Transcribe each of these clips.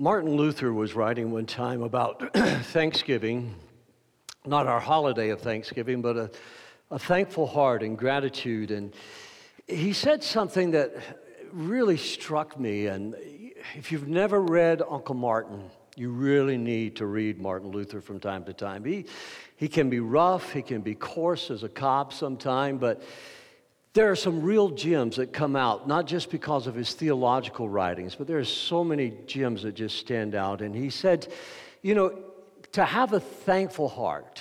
Martin Luther was writing one time about Thanksgiving, not our holiday of Thanksgiving, but a, a thankful heart and gratitude. And he said something that really struck me. And if you've never read Uncle Martin, you really need to read Martin Luther from time to time. He, he can be rough, he can be coarse as a cop sometime, but there are some real gems that come out, not just because of his theological writings, but there are so many gems that just stand out. And he said, you know, to have a thankful heart,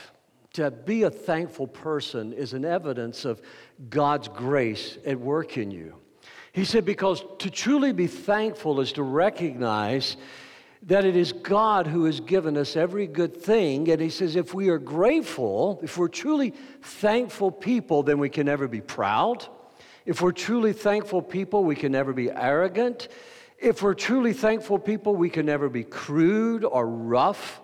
to be a thankful person is an evidence of God's grace at work in you. He said, because to truly be thankful is to recognize that it is God who has given us every good thing. And he says, if we are grateful, if we're truly thankful people, then we can never be proud. If we're truly thankful people, we can never be arrogant. If we're truly thankful people, we can never be crude or rough.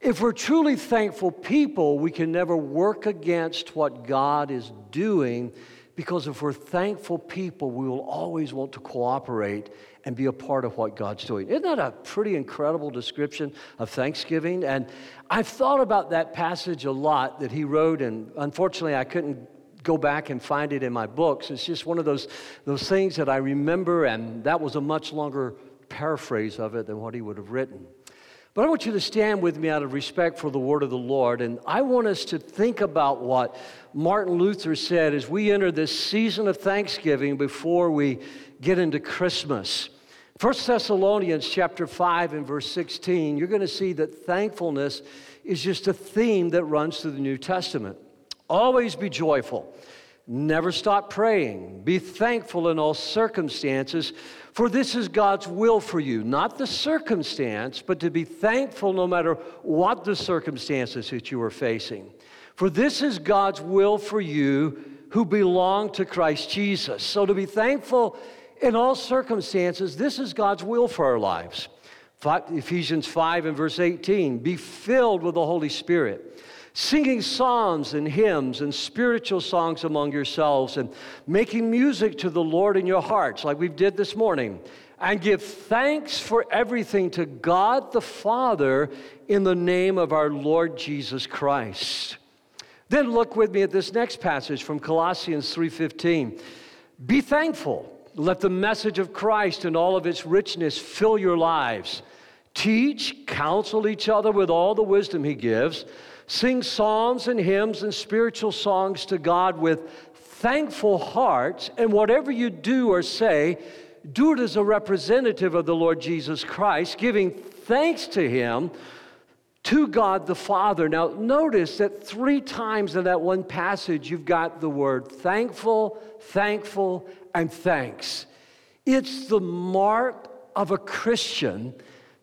If we're truly thankful people, we can never work against what God is doing because if we're thankful people, we will always want to cooperate and be a part of what God's doing. Isn't that a pretty incredible description of Thanksgiving? And I've thought about that passage a lot that he wrote, and unfortunately, I couldn't go back and find it in my books. It's just one of those, those things that I remember, and that was a much longer paraphrase of it than what he would have written. But I want you to stand with me out of respect for the word of the Lord. And I want us to think about what Martin Luther said as we enter this season of Thanksgiving before we get into Christmas. 1 Thessalonians chapter 5 and verse 16, you're going to see that thankfulness is just a theme that runs through the New Testament. Always be joyful. Never stop praying. Be thankful in all circumstances, for this is God's will for you. Not the circumstance, but to be thankful no matter what the circumstances that you are facing. For this is God's will for you who belong to Christ Jesus. So to be thankful in all circumstances, this is God's will for our lives. Ephesians 5 and verse 18 be filled with the Holy Spirit, singing psalms and hymns and spiritual songs among yourselves, and making music to the Lord in your hearts, like we did this morning. And give thanks for everything to God the Father in the name of our Lord Jesus Christ. Then look with me at this next passage from Colossians 3:15. Be thankful let the message of Christ and all of its richness fill your lives. Teach, counsel each other with all the wisdom He gives. Sing psalms and hymns and spiritual songs to God with thankful hearts. And whatever you do or say, do it as a representative of the Lord Jesus Christ, giving thanks to Him to God the Father. Now, notice that three times in that one passage, you've got the word thankful, thankful, and thanks. It's the mark of a Christian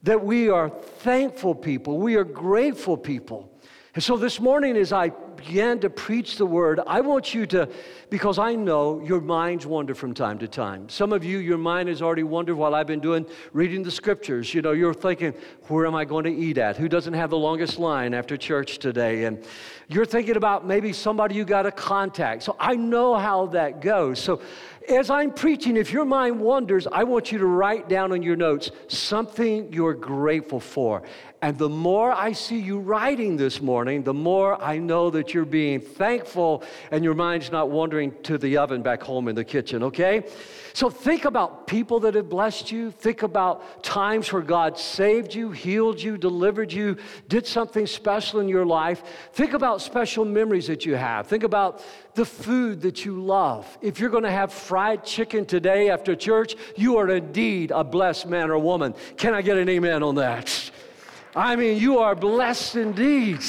that we are thankful people, we are grateful people. And so this morning, as I began to preach the word, I want you to, because I know your minds wander from time to time. Some of you, your mind has already wandered while I've been doing, reading the scriptures. You know, you're thinking, where am I going to eat at? Who doesn't have the longest line after church today? And you're thinking about maybe somebody you got to contact. So I know how that goes. So as I'm preaching, if your mind wanders, I want you to write down on your notes something you're grateful for. And the more I see you writing this morning, the more I know that you're being thankful and your mind's not wandering to the oven back home in the kitchen, okay? So think about people that have blessed you. Think about times where God saved you, healed you, delivered you, did something special in your life. Think about special memories that you have. Think about the food that you love. If you're going to have fried chicken today after church, you are indeed a blessed man or woman. Can I get an amen on that? I mean, you are blessed indeed.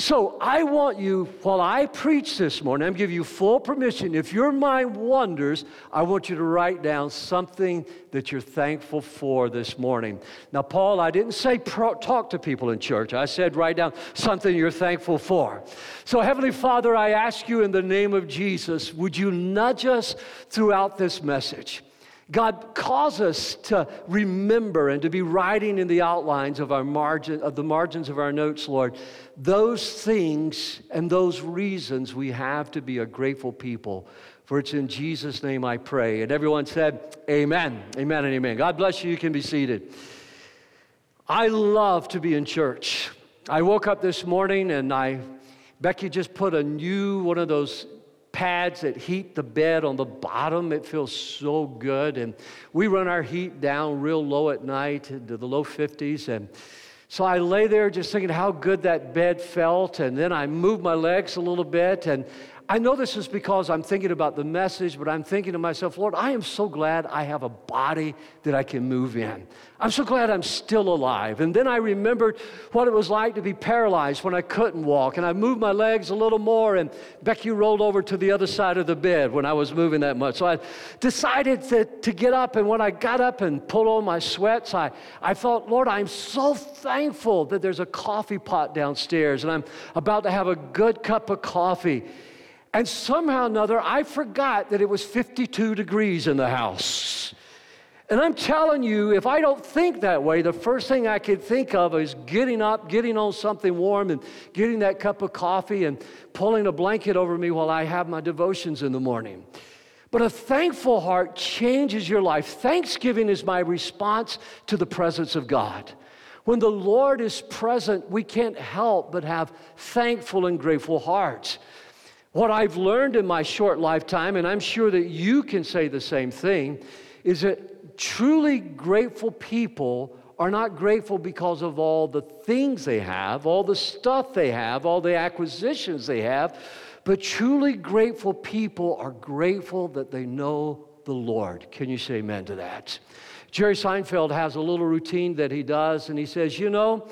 So I want you, while I preach this morning, I'm giving you full permission. If your mind wanders, I want you to write down something that you're thankful for this morning. Now, Paul, I didn't say pro- talk to people in church. I said write down something you're thankful for. So, Heavenly Father, I ask you in the name of Jesus, would you nudge us throughout this message? God, cause us to remember and to be writing in the outlines of our margin, of the margins of our notes, Lord, those things and those reasons we have to be a grateful people. For it's in Jesus' name I pray. And everyone said, Amen. Amen and amen. God bless you. You can be seated. I love to be in church. I woke up this morning and I, Becky just put a new one of those pads that heat the bed on the bottom. It feels so good. And we run our heat down real low at night to the low 50s. And so I lay there just thinking how good that bed felt. And then I moved my legs a little bit. And I know this is because I'm thinking about the message, but I'm thinking to myself, Lord, I am so glad I have a body that I can move in. I'm so glad I'm still alive. And then I remembered what it was like to be paralyzed when I couldn't walk. And I moved my legs a little more, and Becky rolled over to the other side of the bed when I was moving that much. So I decided to, to get up. And when I got up and pulled on my sweats, I, I thought, Lord, I'm so thankful that there's a coffee pot downstairs, and I'm about to have a good cup of coffee. And somehow or another, I forgot that it was 52 degrees in the house. And I'm telling you, if I don't think that way, the first thing I could think of is getting up, getting on something warm, and getting that cup of coffee and pulling a blanket over me while I have my devotions in the morning. But a thankful heart changes your life. Thanksgiving is my response to the presence of God. When the Lord is present, we can't help but have thankful and grateful hearts. What I've learned in my short lifetime, and I'm sure that you can say the same thing, is that truly grateful people are not grateful because of all the things they have, all the stuff they have, all the acquisitions they have, but truly grateful people are grateful that they know the Lord. Can you say amen to that? Jerry Seinfeld has a little routine that he does, and he says, You know,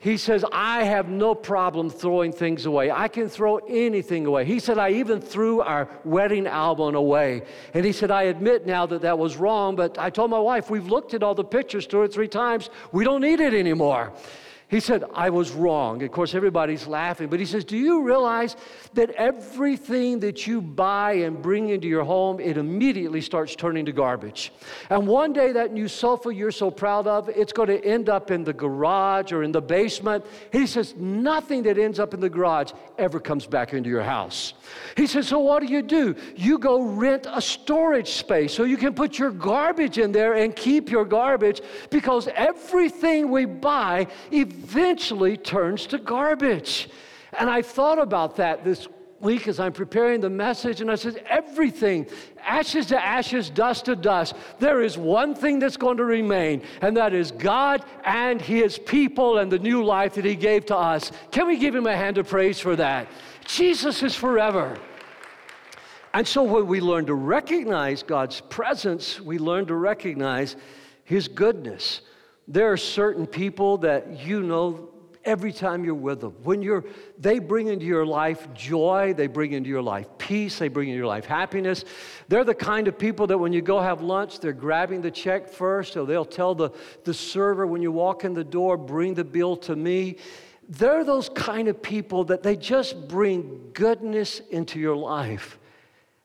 he says, I have no problem throwing things away. I can throw anything away. He said, I even threw our wedding album away. And he said, I admit now that that was wrong, but I told my wife, we've looked at all the pictures two or three times. We don't need it anymore. He said, I was wrong. Of course, everybody's laughing, but he says, Do you realize that everything that you buy and bring into your home, it immediately starts turning to garbage? And one day, that new sofa you're so proud of, it's going to end up in the garage or in the basement. He says, Nothing that ends up in the garage ever comes back into your house. He says, So what do you do? You go rent a storage space so you can put your garbage in there and keep your garbage because everything we buy, turns to garbage. And I thought about that this week as I'm preparing the message, and I said, everything, ashes to ashes, dust to dust, there is one thing that's going to remain, and that is God and His people and the new life that He gave to us. Can we give Him a hand of praise for that? Jesus is forever. And so when we learn to recognize God's presence, we learn to recognize His goodness. There are certain people that you know every time you're with them. When you're, they bring into your life joy, they bring into your life peace, they bring into your life happiness. They're the kind of people that when you go have lunch, they're grabbing the check first, or they'll tell the, the server when you walk in the door, bring the bill to me. They're those kind of people that they just bring goodness into your life.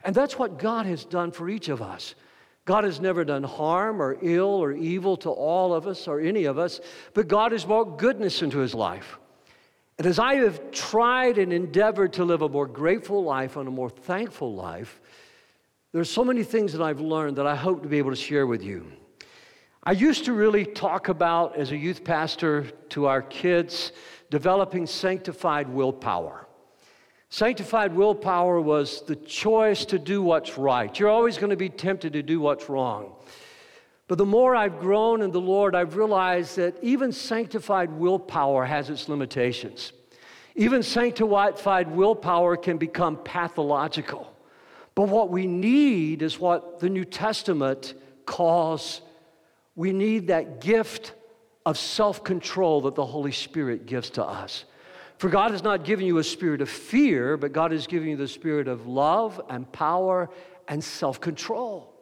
And that's what God has done for each of us. God has never done harm or ill or evil to all of us or any of us, but God has brought goodness into his life. And as I have tried and endeavored to live a more grateful life and a more thankful life, there's so many things that I've learned that I hope to be able to share with you. I used to really talk about, as a youth pastor, to our kids, developing sanctified willpower. Sanctified willpower was the choice to do what's right. You're always going to be tempted to do what's wrong. But the more I've grown in the Lord, I've realized that even sanctified willpower has its limitations. Even sanctified willpower can become pathological. But what we need is what the New Testament calls we need that gift of self control that the Holy Spirit gives to us. For God has not given you a spirit of fear, but God has given you the spirit of love and power and self control.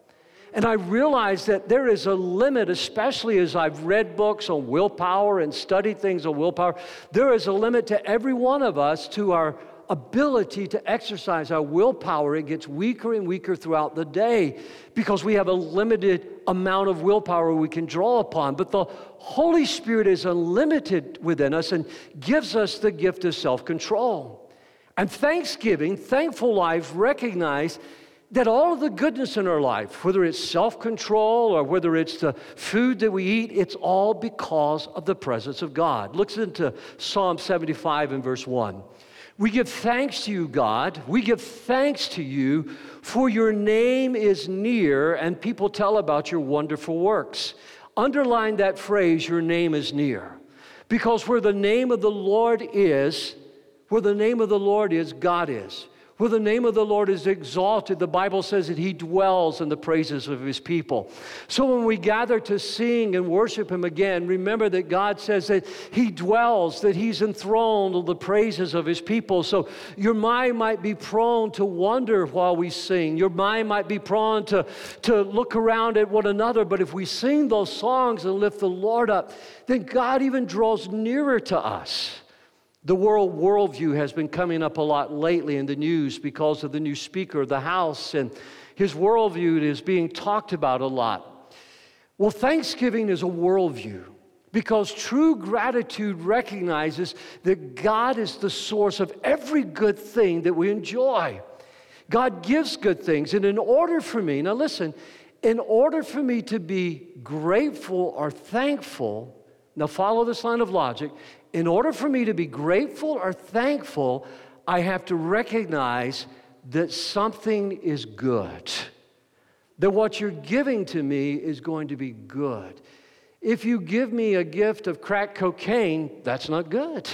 And I realize that there is a limit, especially as I've read books on willpower and studied things on willpower. There is a limit to every one of us to our ability to exercise our willpower. It gets weaker and weaker throughout the day because we have a limited amount of willpower we can draw upon. But the Holy Spirit is unlimited within us and gives us the gift of self control. And thanksgiving, thankful life, recognize that all of the goodness in our life, whether it's self control or whether it's the food that we eat, it's all because of the presence of God. Listen into Psalm 75 and verse 1. We give thanks to you, God. We give thanks to you, for your name is near, and people tell about your wonderful works. Underline that phrase, your name is near. Because where the name of the Lord is, where the name of the Lord is, God is. Where the name of the Lord is exalted, the Bible says that He dwells in the praises of His people. So when we gather to sing and worship Him again, remember that God says that He dwells, that He's enthroned on the praises of His people. So your mind might be prone to wonder while we sing. Your mind might be prone to, to look around at one another. But if we sing those songs and lift the Lord up, then God even draws nearer to us. The world worldview has been coming up a lot lately in the news because of the new Speaker of the House, and his worldview is being talked about a lot. Well, Thanksgiving is a worldview because true gratitude recognizes that God is the source of every good thing that we enjoy. God gives good things, and in order for me, now listen, in order for me to be grateful or thankful, now follow this line of logic, in order for me to be grateful or thankful, I have to recognize that something is good. That what you're giving to me is going to be good. If you give me a gift of crack cocaine, that's not good.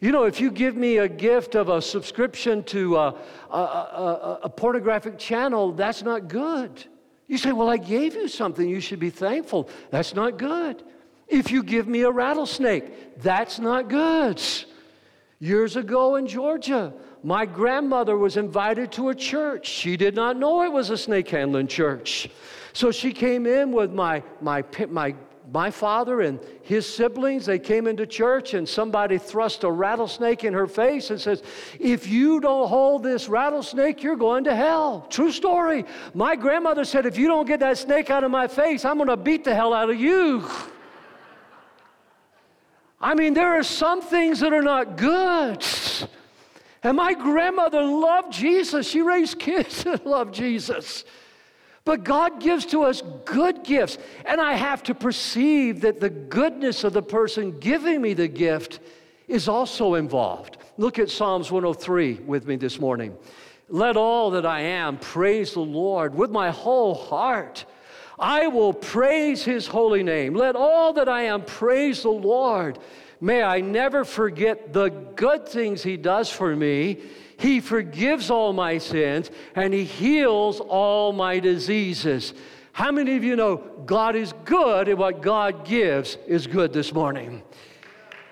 You know, if you give me a gift of a subscription to a, a, a, a, pornographic channel, that's not good. You say, Well, I gave you something, you should be thankful. That's not good. If you give me a rattlesnake, that's not good. Years ago in Georgia, my grandmother was invited to a church. She did not know it was a snake handling church. So she came in with my, my, my, my father and his siblings. They came into church, and somebody thrust a rattlesnake in her face and says, If you don't hold this rattlesnake, you're going to hell. True story. My grandmother said, If you don't get that snake out of my face, I'm going to beat the hell out of you. I mean, there are some things that are not good. And my grandmother loved Jesus. She raised kids that loved Jesus. But God gives to us good gifts. And I have to perceive that the goodness of the person giving me the gift is also involved. Look at Psalms 103 with me this morning. Let all that I am praise the Lord with my whole heart. I will praise his holy name. Let all that I am praise the Lord. May I never forget the good things he does for me. He forgives all my sins and he heals all my diseases. How many of you know God is good and what God gives is good this morning?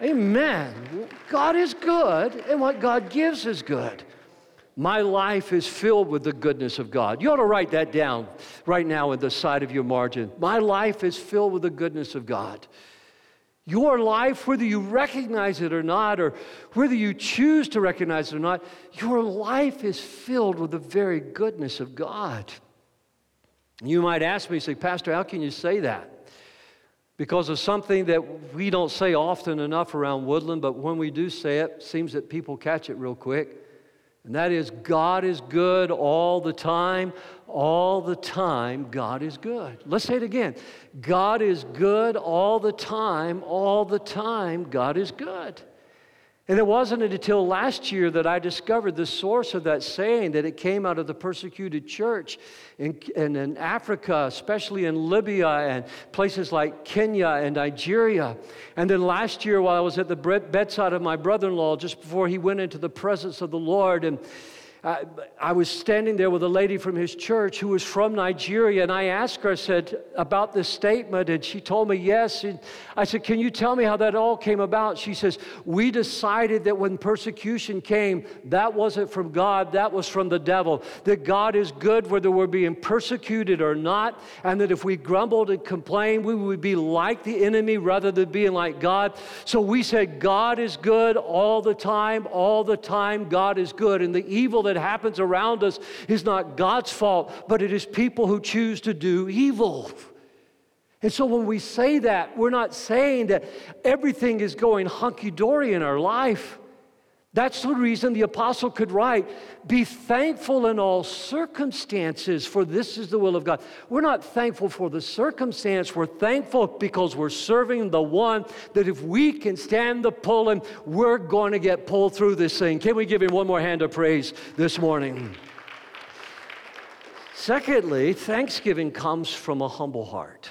Amen. God is good and what God gives is good. My life is filled with the goodness of God. You ought to write that down right now in the side of your margin. My life is filled with the goodness of God. Your life, whether you recognize it or not, or whether you choose to recognize it or not, your life is filled with the very goodness of God. You might ask me, say, Pastor, how can you say that? Because of something that we don't say often enough around Woodland, but when we do say it, it seems that people catch it real quick. And that is, God is good all the time. All the time, God is good. Let's say it again. God is good all the time. All the time, God is good. And it wasn't until last year that I discovered the source of that saying, that it came out of the persecuted church in, in, in, Africa, especially in Libya and places like Kenya and Nigeria. And then last year, while I was at the bedside of my brother in law, just before he went into the presence of the Lord, and I, was standing there with a lady from his church who was from Nigeria, and I asked her, I said, about this statement, and she told me yes. And I said, Can you tell me how that all came about? She says, We decided that when persecution came, that wasn't from God, that was from the devil. That God is good whether we're being persecuted or not, and that if we grumbled and complained, we would be like the enemy rather than being like God. So we said, God is good all the time, all the time, God is good. And the evil that that happens around us is not God's fault, but it is people who choose to do evil. And so when we say that, we're not saying that everything is going hunky dory in our life. That's the reason the apostle could write, Be thankful in all circumstances, for this is the will of God. We're not thankful for the circumstance, we're thankful because we're serving the one that if we can stand the pulling, we're going to get pulled through this thing. Can we give him one more hand of praise this morning? Secondly, thanksgiving comes from a humble heart.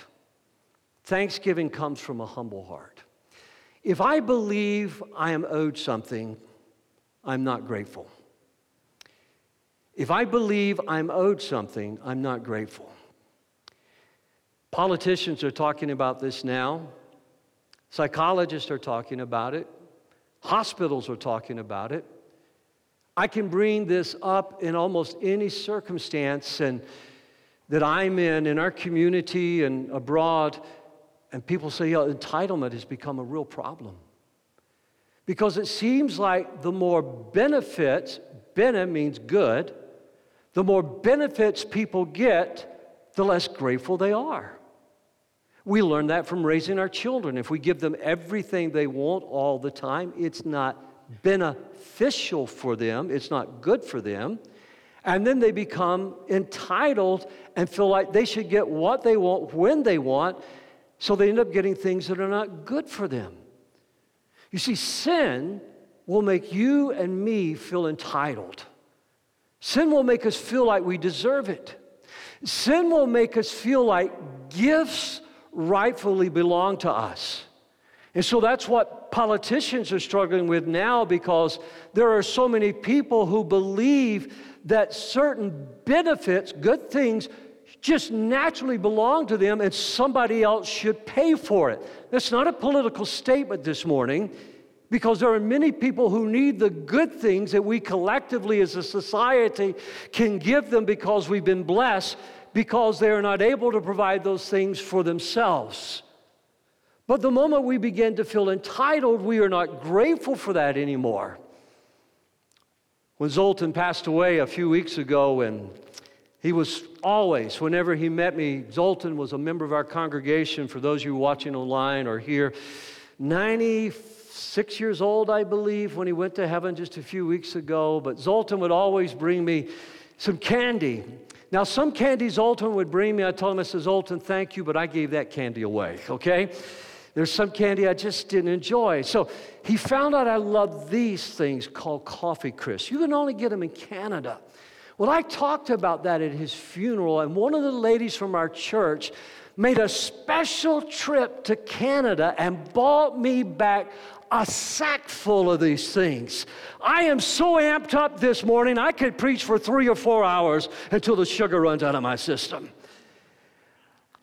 Thanksgiving comes from a humble heart. If I believe I am owed something, I'm not grateful. If I believe I'm owed something, I'm not grateful. Politicians are talking about this now. Psychologists are talking about it. Hospitals are talking about it. I can bring this up in almost any circumstance and that I'm in, in our community and abroad, and people say, yeah, entitlement has become a real problem. Because it seems like the more benefits, bene means good, the more benefits people get, the less grateful they are. We learn that from raising our children. If we give them everything they want all the time, it's not beneficial for them, it's not good for them. And then they become entitled and feel like they should get what they want when they want, so they end up getting things that are not good for them. You see, sin will make you and me feel entitled. Sin will make us feel like we deserve it. Sin will make us feel like gifts rightfully belong to us. And so that's what politicians are struggling with now because there are so many people who believe that certain benefits, good things, just naturally belong to them and somebody else should pay for it. That's not a political statement this morning because there are many people who need the good things that we collectively as a society can give them because we've been blessed because they are not able to provide those things for themselves. But the moment we begin to feel entitled, we are not grateful for that anymore. When Zoltan passed away a few weeks ago, and he was always, whenever he met me, Zoltan was a member of our congregation, for those of you watching online or here, 96 years old, I believe, when he went to heaven just a few weeks ago. But Zoltan would always bring me some candy. Now, some candy Zoltan would bring me, I told him, I said, Zoltan, thank you, but I gave that candy away, okay? There's some candy I just didn't enjoy. So he found out I love these things called coffee crisps. You can only get them in Canada. Well, I talked about that at his funeral, and one of the ladies from our church made a special trip to Canada and bought me back a sack full of these things. I am so amped up this morning, I could preach for three or four hours until the sugar runs out of my system.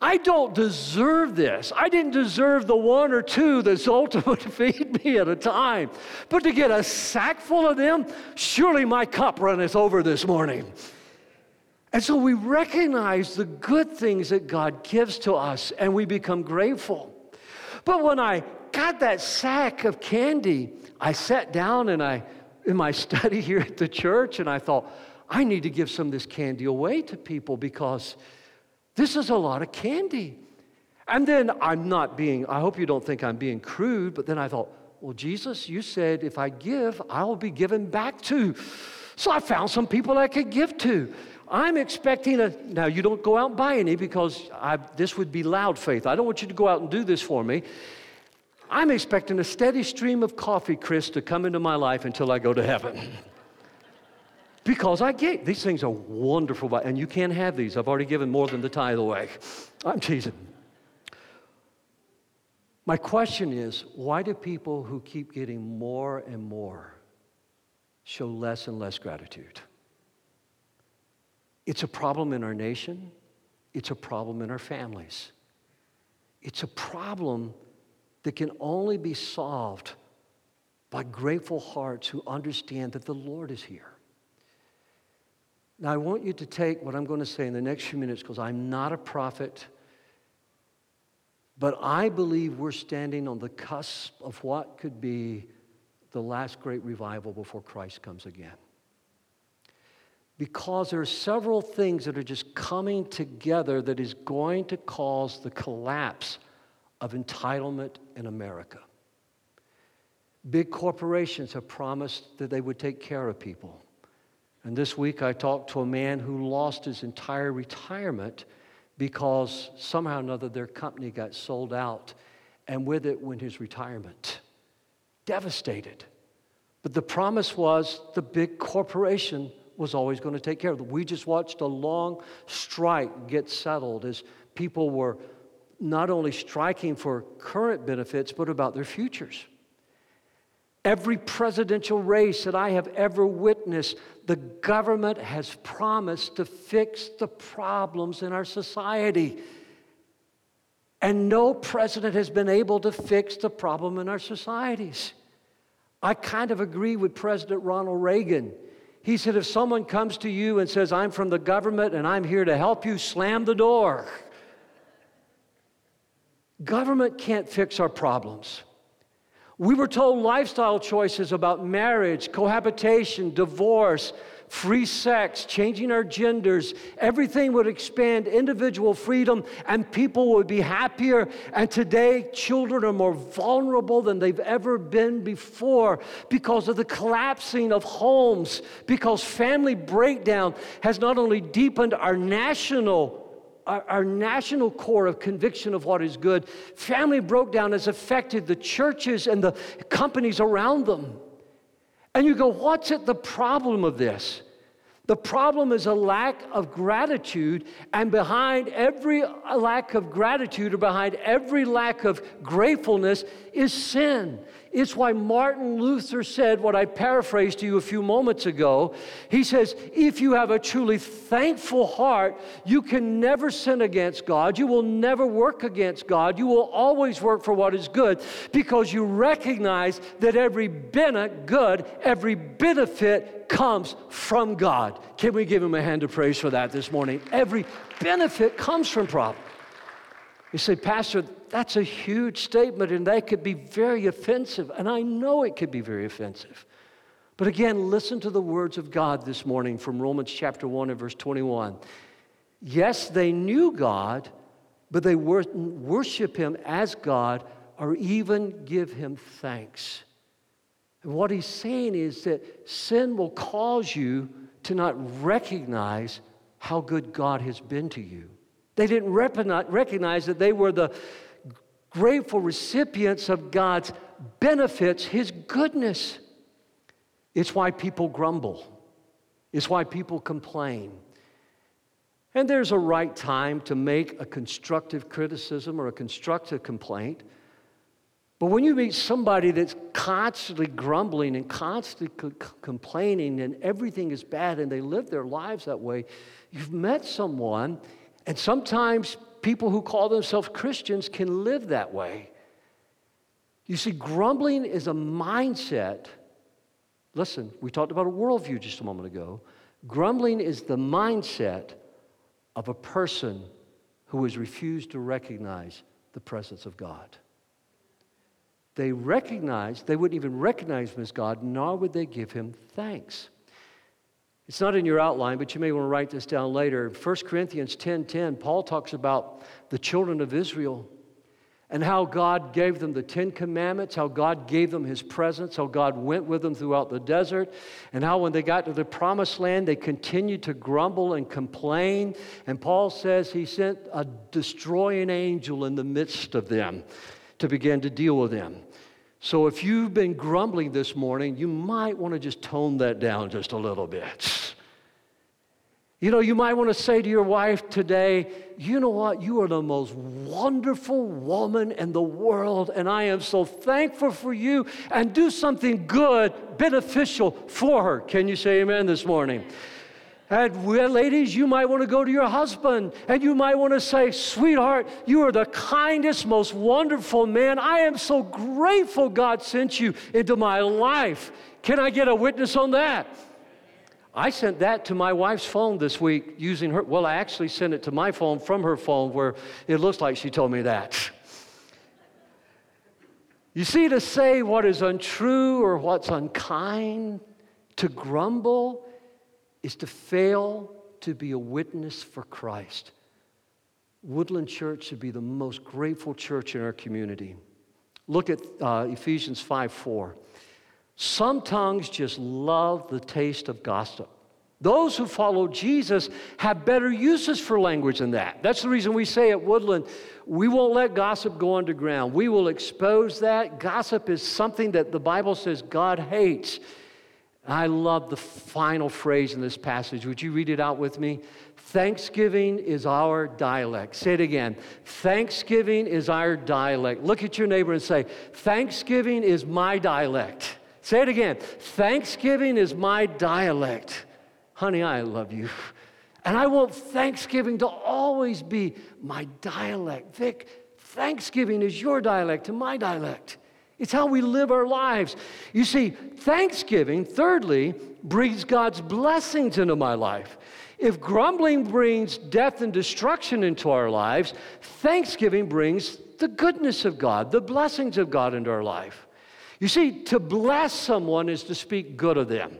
I don't deserve this. I didn't deserve the one or two that Zoltan would feed me at a time. But to get a sack full of them, surely my cup runneth over this morning. And so we recognize the good things that God gives to us and we become grateful. But when I got that sack of candy, I sat down and I, in my study here at the church, and I thought, I need to give some of this candy away to people because this is a lot of candy. And then I'm not being, I hope you don't think I'm being crude, but then I thought, well, Jesus, you said if I give, I'll be given back to. So I found some people I could give to. I'm expecting a, now you don't go out and buy any because I, this would be loud faith. I don't want you to go out and do this for me. I'm expecting a steady stream of coffee crisps, to come into my life until I go to heaven. Because I get these things are wonderful, and you can't have these. I've already given more than the tithe away. I'm teasing. My question is why do people who keep getting more and more show less and less gratitude? It's a problem in our nation, it's a problem in our families. It's a problem that can only be solved by grateful hearts who understand that the Lord is here. Now, I want you to take what I'm going to say in the next few minutes because I'm not a prophet, but I believe we're standing on the cusp of what could be the last great revival before Christ comes again. Because there are several things that are just coming together that is going to cause the collapse of entitlement in America. Big corporations have promised that they would take care of people. And this week I talked to a man who lost his entire retirement because somehow or another their company got sold out, and with it went his retirement. Devastated. But the promise was the big corporation was always going to take care of them. We just watched a long strike get settled as people were not only striking for current benefits, but about their futures. Every presidential race that I have ever witnessed, the government has promised to fix the problems in our society. And no president has been able to fix the problem in our societies. I kind of agree with President Ronald Reagan. He said, if someone comes to you and says, I'm from the government and I'm here to help you, slam the door. Government can't fix our problems. We were told lifestyle choices about marriage, cohabitation, divorce, free sex, changing our genders, everything would expand individual freedom and people would be happier. And today, children are more vulnerable than they've ever been before because of the collapsing of homes, because family breakdown has not only deepened our national our, our, national core of conviction of what is good, family breakdown has affected the churches and the companies around them. And you go, what's it the problem of this? The problem is a lack of gratitude, and behind every lack of gratitude or behind every lack of gratefulness is sin. It's why Martin Luther said what I paraphrased to you a few moments ago. He says, If you have a truly thankful heart, you can never sin against God. You will never work against God. You will always work for what is good because you recognize that every benefit, good, every benefit comes from God. Can we give him a hand of praise for that this morning? Every benefit comes from God. You say, Pastor, that's a huge statement, and that could be very offensive. And I know it could be very offensive. But again, listen to the words of God this morning from Romans chapter 1 and verse 21. Yes, they knew God, but they worship Him as God or even give Him thanks. And what He's saying is that sin will cause you to not recognize how good God has been to you. They didn't recognize that they were the grateful recipients of God's benefits, His goodness. It's why people grumble, it's why people complain. And there's a right time to make a constructive criticism or a constructive complaint. But when you meet somebody that's constantly grumbling and constantly complaining and everything is bad and they live their lives that way, you've met someone and sometimes people who call themselves Christians can live that way. You see, grumbling is a mindset. Listen, we talked about a worldview just a moment ago. Grumbling is the mindset of a person who has refused to recognize the presence of God. They recognize, they wouldn't even recognize him as God, nor would they give him thanks. It's not in your outline, but you may want to write this down later. 1 Corinthians 10:10, 10, 10, Paul talks about the children of Israel and how God gave them the Ten Commandments, how God gave them His presence, how God went with them throughout the desert, and how when they got to the promised land, they continued to grumble and complain. And Paul says He sent a destroying angel in the midst of them to begin to deal with them. So if you've been grumbling this morning, you might want to just tone that down just a little bit. You know, you might want to say to your wife today, you know what? You are the most wonderful woman in the world, and I am so thankful for you, and do something good, beneficial for her. Can you say amen this morning? And ladies, you might want to go to your husband and you might want to say, Sweetheart, you are the kindest, most wonderful man. I am so grateful God sent you into my life. Can I get a witness on that? I sent that to my wife's phone this week using her. Well, I actually sent it to my phone from her phone where it looks like she told me that. You see, to say what is untrue or what's unkind, to grumble, is to fail to be a witness for Christ. Woodland Church should be the most grateful church in our community. Look at uh, Ephesians 5 4. Some tongues just love the taste of gossip. Those who follow Jesus have better uses for language than that. That's the reason we say at Woodland, we won't let gossip go underground. We will expose that. Gossip is something that the Bible says God hates. I love the final phrase in this passage. Would you read it out with me? Thanksgiving is our dialect. Say it again. Thanksgiving is our dialect. Look at your neighbor and say, Thanksgiving is my dialect. Say it again. Thanksgiving is my dialect. Honey, I love you. And I want Thanksgiving to always be my dialect. Vic, Thanksgiving is your dialect to my dialect. It's how we live our lives. You see, Thanksgiving, thirdly, brings God's blessings into my life. If grumbling brings death and destruction into our lives, Thanksgiving brings the goodness of God, the blessings of God into our life. You see, to bless someone is to speak good of them.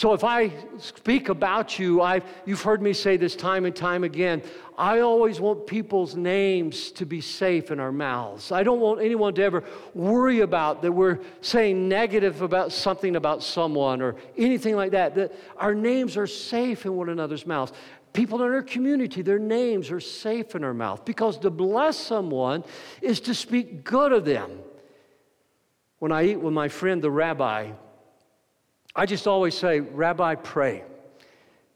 So if I speak about you, I've, you've heard me say this time and time again. I always want people's names to be safe in our mouths. I don't want anyone to ever worry about that we're saying negative about something about someone or anything like that. That our names are safe in one another's mouths. People in our community, their names are safe in our mouth because to bless someone is to speak good of them. When I eat with my friend the rabbi, I just always say, Rabbi, pray.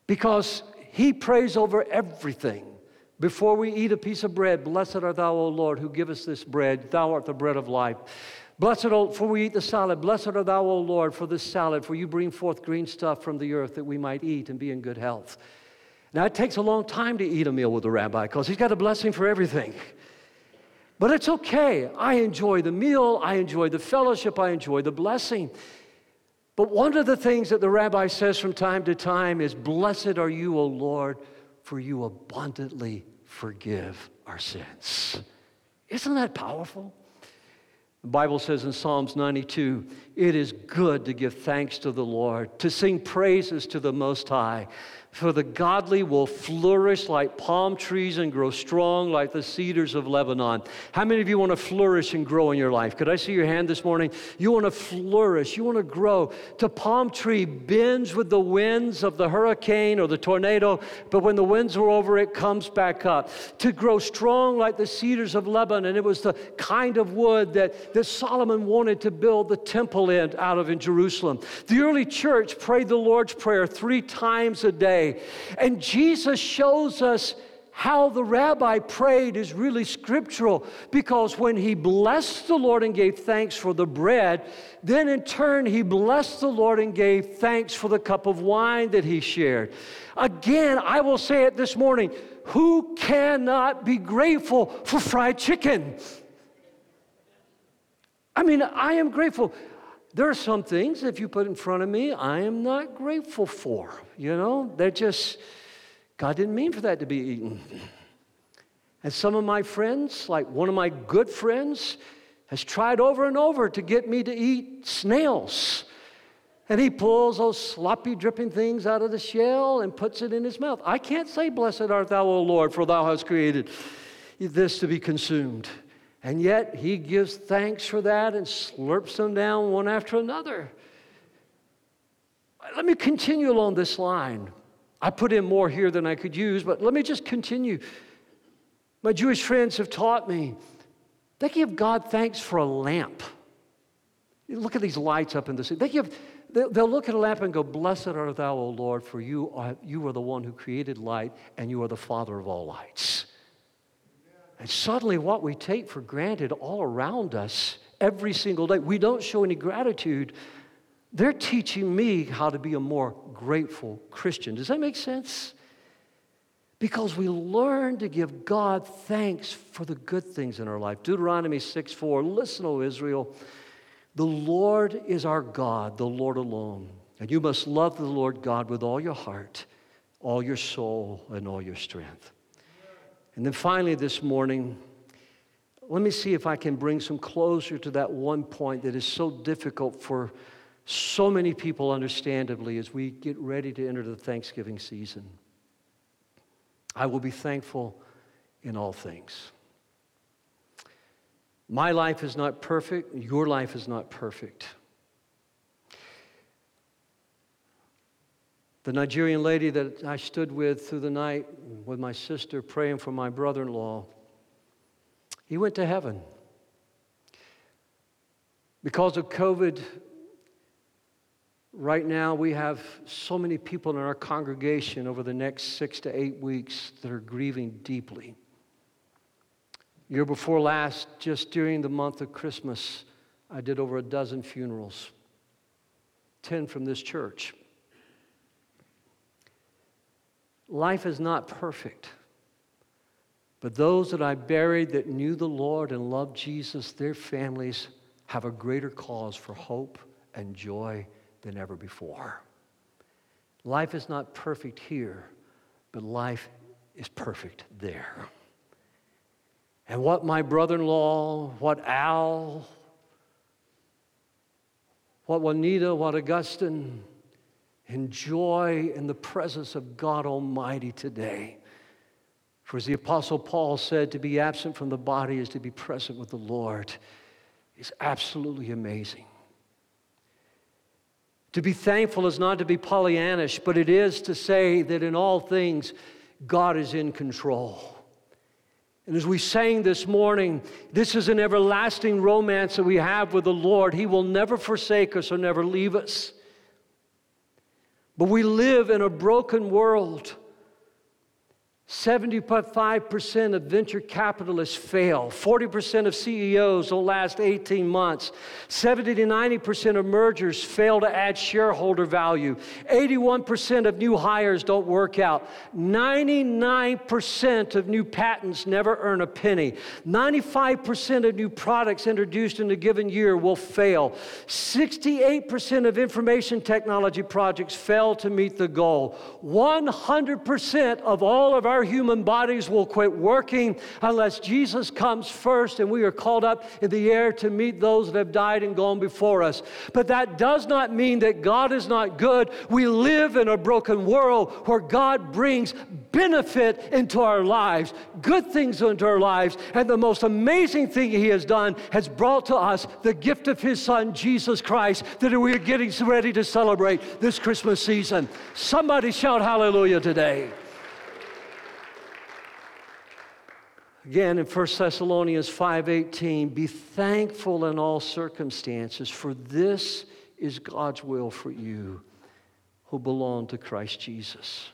Because he prays over everything. Before we eat a piece of bread, blessed art thou, O Lord, who givest this bread. Thou art the bread of life. Blessed, O, for we eat the salad. Blessed art thou, O Lord, for this salad, for you bring forth green stuff from the earth that we might eat and be in good health. Now, it takes a long time to eat a meal with a rabbi because he's got a blessing for everything. But it's okay. I enjoy the meal, I enjoy the fellowship, I enjoy the blessing. But one of the things that the rabbi says from time to time is, Blessed are you, O Lord, for you abundantly forgive our sins. Isn't that powerful? The Bible says in Psalms 92 it is good to give thanks to the Lord, to sing praises to the Most High, for the godly will flourish like palm trees and grow strong like the cedars of Lebanon. How many of you want to flourish and grow in your life? Could I see your hand this morning? You want to flourish, you want to grow. To palm tree bends with the winds of the hurricane or the tornado, but when the winds are over, it comes back up. To grow strong like the cedars of Lebanon. And it was the kind of wood that, that Solomon wanted to build the temple in out of in Jerusalem. The early church prayed the Lord's Prayer three times a day And Jesus shows us how the rabbi prayed is really scriptural because when he blessed the Lord and gave thanks for the bread, then in turn he blessed the Lord and gave thanks for the cup of wine that he shared. Again, I will say it this morning who cannot be grateful for fried chicken? I mean, I am grateful. There are some things, if you put in front of me, I am not grateful for. You know, they're just, God didn't mean for that to be eaten. And some of my friends, like one of my good friends, has tried over and over to get me to eat snails. And he pulls those sloppy, dripping things out of the shell and puts it in his mouth. I can't say, Blessed art thou, O Lord, for thou hast created this to be consumed. And yet he gives thanks for that and slurps them down one after another. Let me continue along this line. I put in more here than I could use, but let me just continue. My Jewish friends have taught me they give God thanks for a lamp. look at these lights up in the city. They give, they'll look at a lamp and go, Blessed art thou, O Lord, for you are, you are the one who created light and you are the Father of all lights. And suddenly, what we take for granted all around us every single day, we don't show any gratitude. They're teaching me how to be a more grateful Christian. Does that make sense? Because we learn to give God thanks for the good things in our life. Deuteronomy 6 4, listen, O Israel, the Lord is our God, the Lord alone. And you must love the Lord God with all your heart, all your soul, and all your strength. And then finally, this morning, let me see if I can bring some closure to that one point that is so difficult for so many people, understandably, as we get ready to enter the Thanksgiving season. I will be thankful in all things. My life is not perfect, your life is not perfect. The Nigerian lady that I stood with through the night with my sister praying for my brother in law, he went to heaven. Because of COVID, right now we have so many people in our congregation over the next six to eight weeks that are grieving deeply. Year before last, just during the month of Christmas, I did over a dozen funerals, 10 from this church. Life is not perfect. But those that I buried that knew the Lord and loved Jesus, their families have a greater cause for hope and joy than ever before. Life is not perfect here, but life is perfect there. And what my brother in law, what Al, what Juanita, what Augustine enjoy in the presence of God Almighty today. For as the Apostle Paul said, to be absent from the body is to be present with the Lord is absolutely amazing. To be thankful is not to be Pollyannish, but it is to say that in all things, God is in control. And as we sang this morning, this is an everlasting romance that we have with the Lord. He will never forsake us or never leave us. But we live in a broken world. 75% of venture capitalists fail. 40% of CEOs will last 18 months. 70 to 90% of mergers fail to add shareholder value. 81% of new hires don't work out. 99% of new patents never earn a penny. 95% of new products introduced in a given year will fail. 68% of information technology projects fail to meet the goal. 100% of all of our our human bodies will quit working unless Jesus comes first and we are called up in the air to meet those that have died and gone before us. But that does not mean that God is not good. We live in a broken world where God brings benefit into our lives, good things into our lives. And the most amazing thing He has done has brought to us the gift of His Son, Jesus Christ, that we are getting ready to celebrate this Christmas season. Somebody shout hallelujah today. Again, in 1 Thessalonians 5:18, be thankful in all circumstances, for this is God's will for you who belong to Christ Jesus.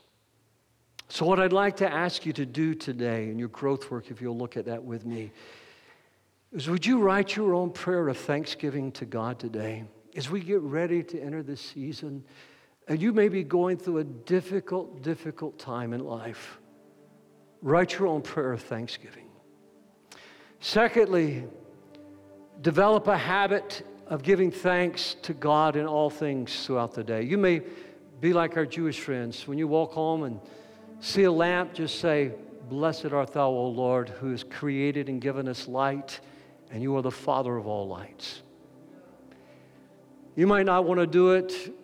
So, what I'd like to ask you to do today in your growth work, if you'll look at that with me, is would you write your own prayer of thanksgiving to God today as we get ready to enter this season? And you may be going through a difficult, difficult time in life. Write your own prayer of thanksgiving. Secondly, develop a habit of giving thanks to God in all things throughout the day. You may be like our Jewish friends. When you walk home and see a lamp, just say, Blessed art thou, O Lord, who has created and given us light, and you are the Father of all lights. You might not want to do it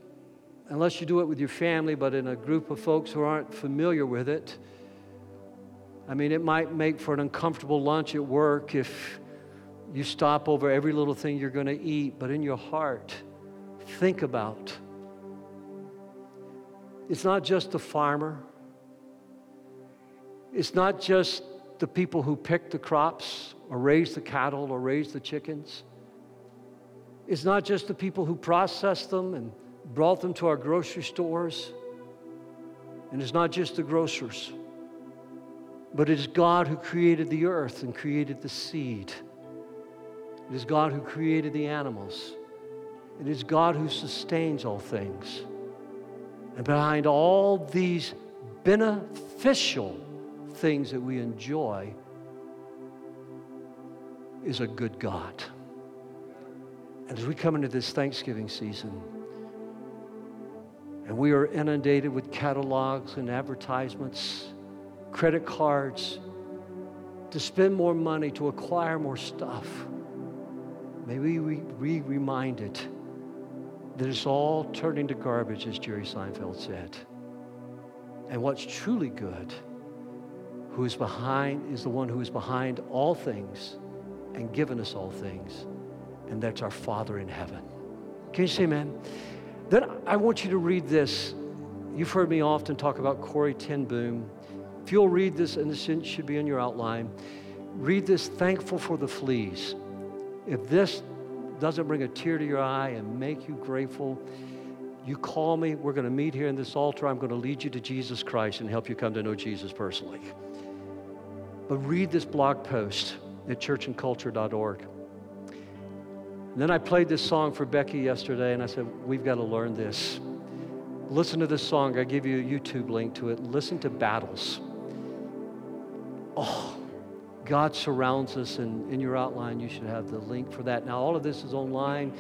unless you do it with your family, but in a group of folks who aren't familiar with it, I mean, it might make for an uncomfortable lunch at work if you stop over every little thing you're going to eat, but in your heart, think about it's not just the farmer, it's not just the people who pick the crops or raise the cattle or raise the chickens. It's not just the people who process them and brought them to our grocery stores. And it's not just the grocers. But it is God who created the earth and created the seed. It is God who created the animals. It is God who sustains all things. And behind all these beneficial things that we enjoy is a good God. And as we come into this Thanksgiving season, and we are inundated with catalogs and advertisements credit cards, to spend more money, to acquire more stuff. May we be reminded that it's all turning to garbage, as Jerry Seinfeld said. And what's truly good, who is behind, is the one who is behind all things and given us all things, and that's our Father in heaven. Can you say amen? Then I want you to read this. You've heard me often talk about Corrie ten Boom. If you'll read this, and this should be in your outline, read this thankful for the fleas. If this doesn't bring a tear to your eye and make you grateful, you call me. We're going to meet here in this altar. I'm going to lead you to Jesus Christ and help you come to know Jesus personally. But read this blog post at churchandculture.org. And then I played this song for Becky yesterday, and I said, We've got to learn this. Listen to this song. I give you a YouTube link to it. Listen to Battles. Oh, God surrounds us, and in your outline, you should have the link for that. Now, all of this is online.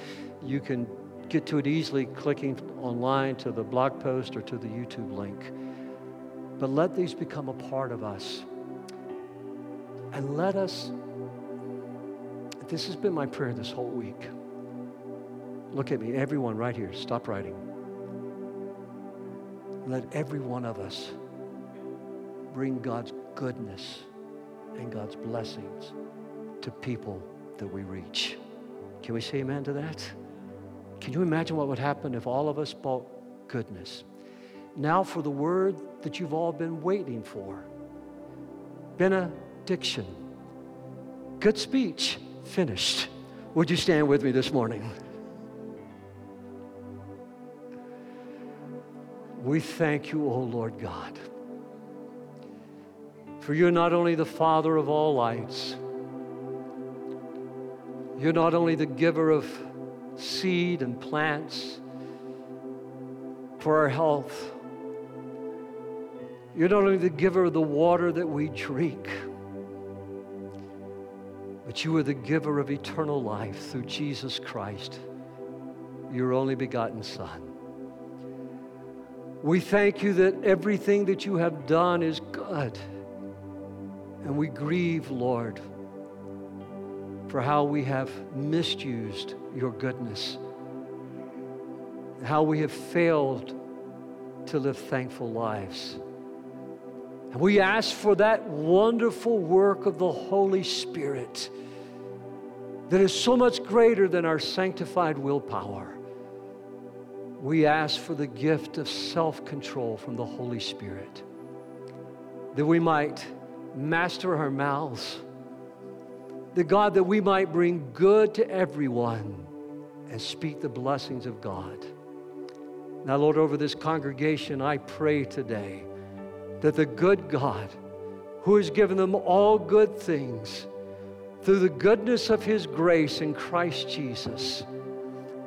You can get to it easily clicking online to the blog post or to the YouTube link. But let these become a part of us. And let us this has been my prayer this whole week. Look at me, everyone right here, stop writing. Let every one of us bring God's goodness and God's blessings to people that we reach. Can we say amen to that? Can you imagine what would happen if all of us spoke goodness? Now, for the word that you've all been waiting for benediction, good speech finished. Would you stand with me this morning? We thank you, O Lord God, for you're not only the Father of all lights, you're not only the giver of seed and plants for our health, you're not only the giver of the water that we drink but you are the giver of eternal life through Jesus Christ, your only begotten Son. We thank you that everything that you have done is good. And we grieve, Lord, for how we have misused your goodness, how we have failed to live thankful lives. And we ask for that wonderful work of the Holy Spirit that is so much greater than our sanctified willpower. We ask for the gift of self control from the Holy Spirit, that we might master our mouths, The God, that we might bring good to everyone and speak the blessings of God. Now, Lord, over this congregation, I pray today that the good God, who has given them all good things, through the goodness of his grace in Christ Jesus,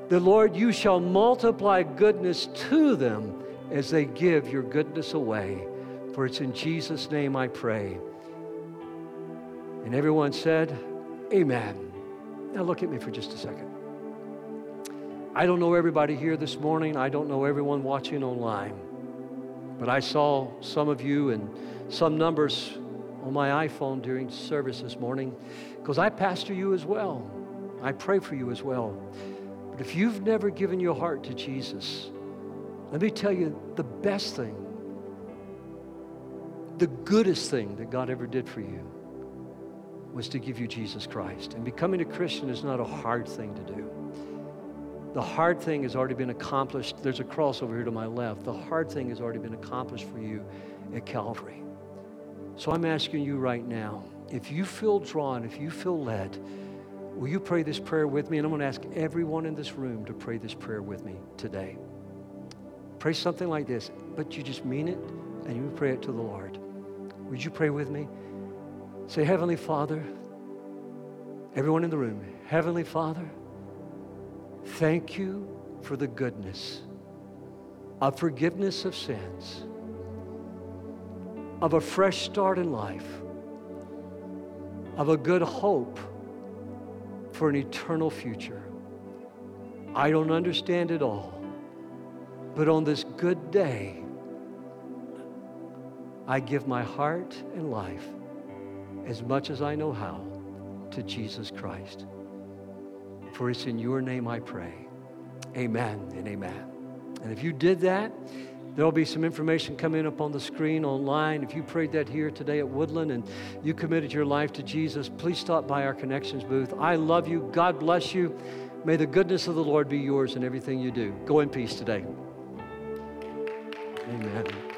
the Lord, you shall multiply goodness to them as they give your goodness away. For it's in Jesus' name I pray. And everyone said, Amen. Now look at me for just a second. I don't know everybody here this morning. I don't know everyone watching online. But I saw some of you and some numbers on my iPhone during service this morning because I pastor you as well. I pray for you as well. But if you've never given your heart to Jesus, let me tell you the best thing, the goodest thing that God ever did for you was to give you Jesus Christ. And becoming a Christian is not a hard thing to do. The hard thing has already been accomplished. There's a cross over here to my left. The hard thing has already been accomplished for you at Calvary. So I'm asking you right now if you feel drawn, if you feel led, will you pray this prayer with me? And I'm going to ask everyone in this room to pray this prayer with me today. Pray something like this, but you just mean it and you pray it to the Lord. Would you pray with me? Say, Heavenly Father, everyone in the room, Heavenly Father, thank you for the goodness of forgiveness of sins, of a fresh start in life of a good hope for an eternal future. I don't understand it all, but on this good day, I give my heart and life as much as I know how to Jesus Christ. For it's in your name I pray. Amen and amen. And if you did that, There'll be some information coming up on the screen online. If you prayed that here today at Woodland and you committed your life to Jesus, please stop by our connections booth. I love you. God bless you. May the goodness of the Lord be yours in everything you do. Go in peace today. Amen.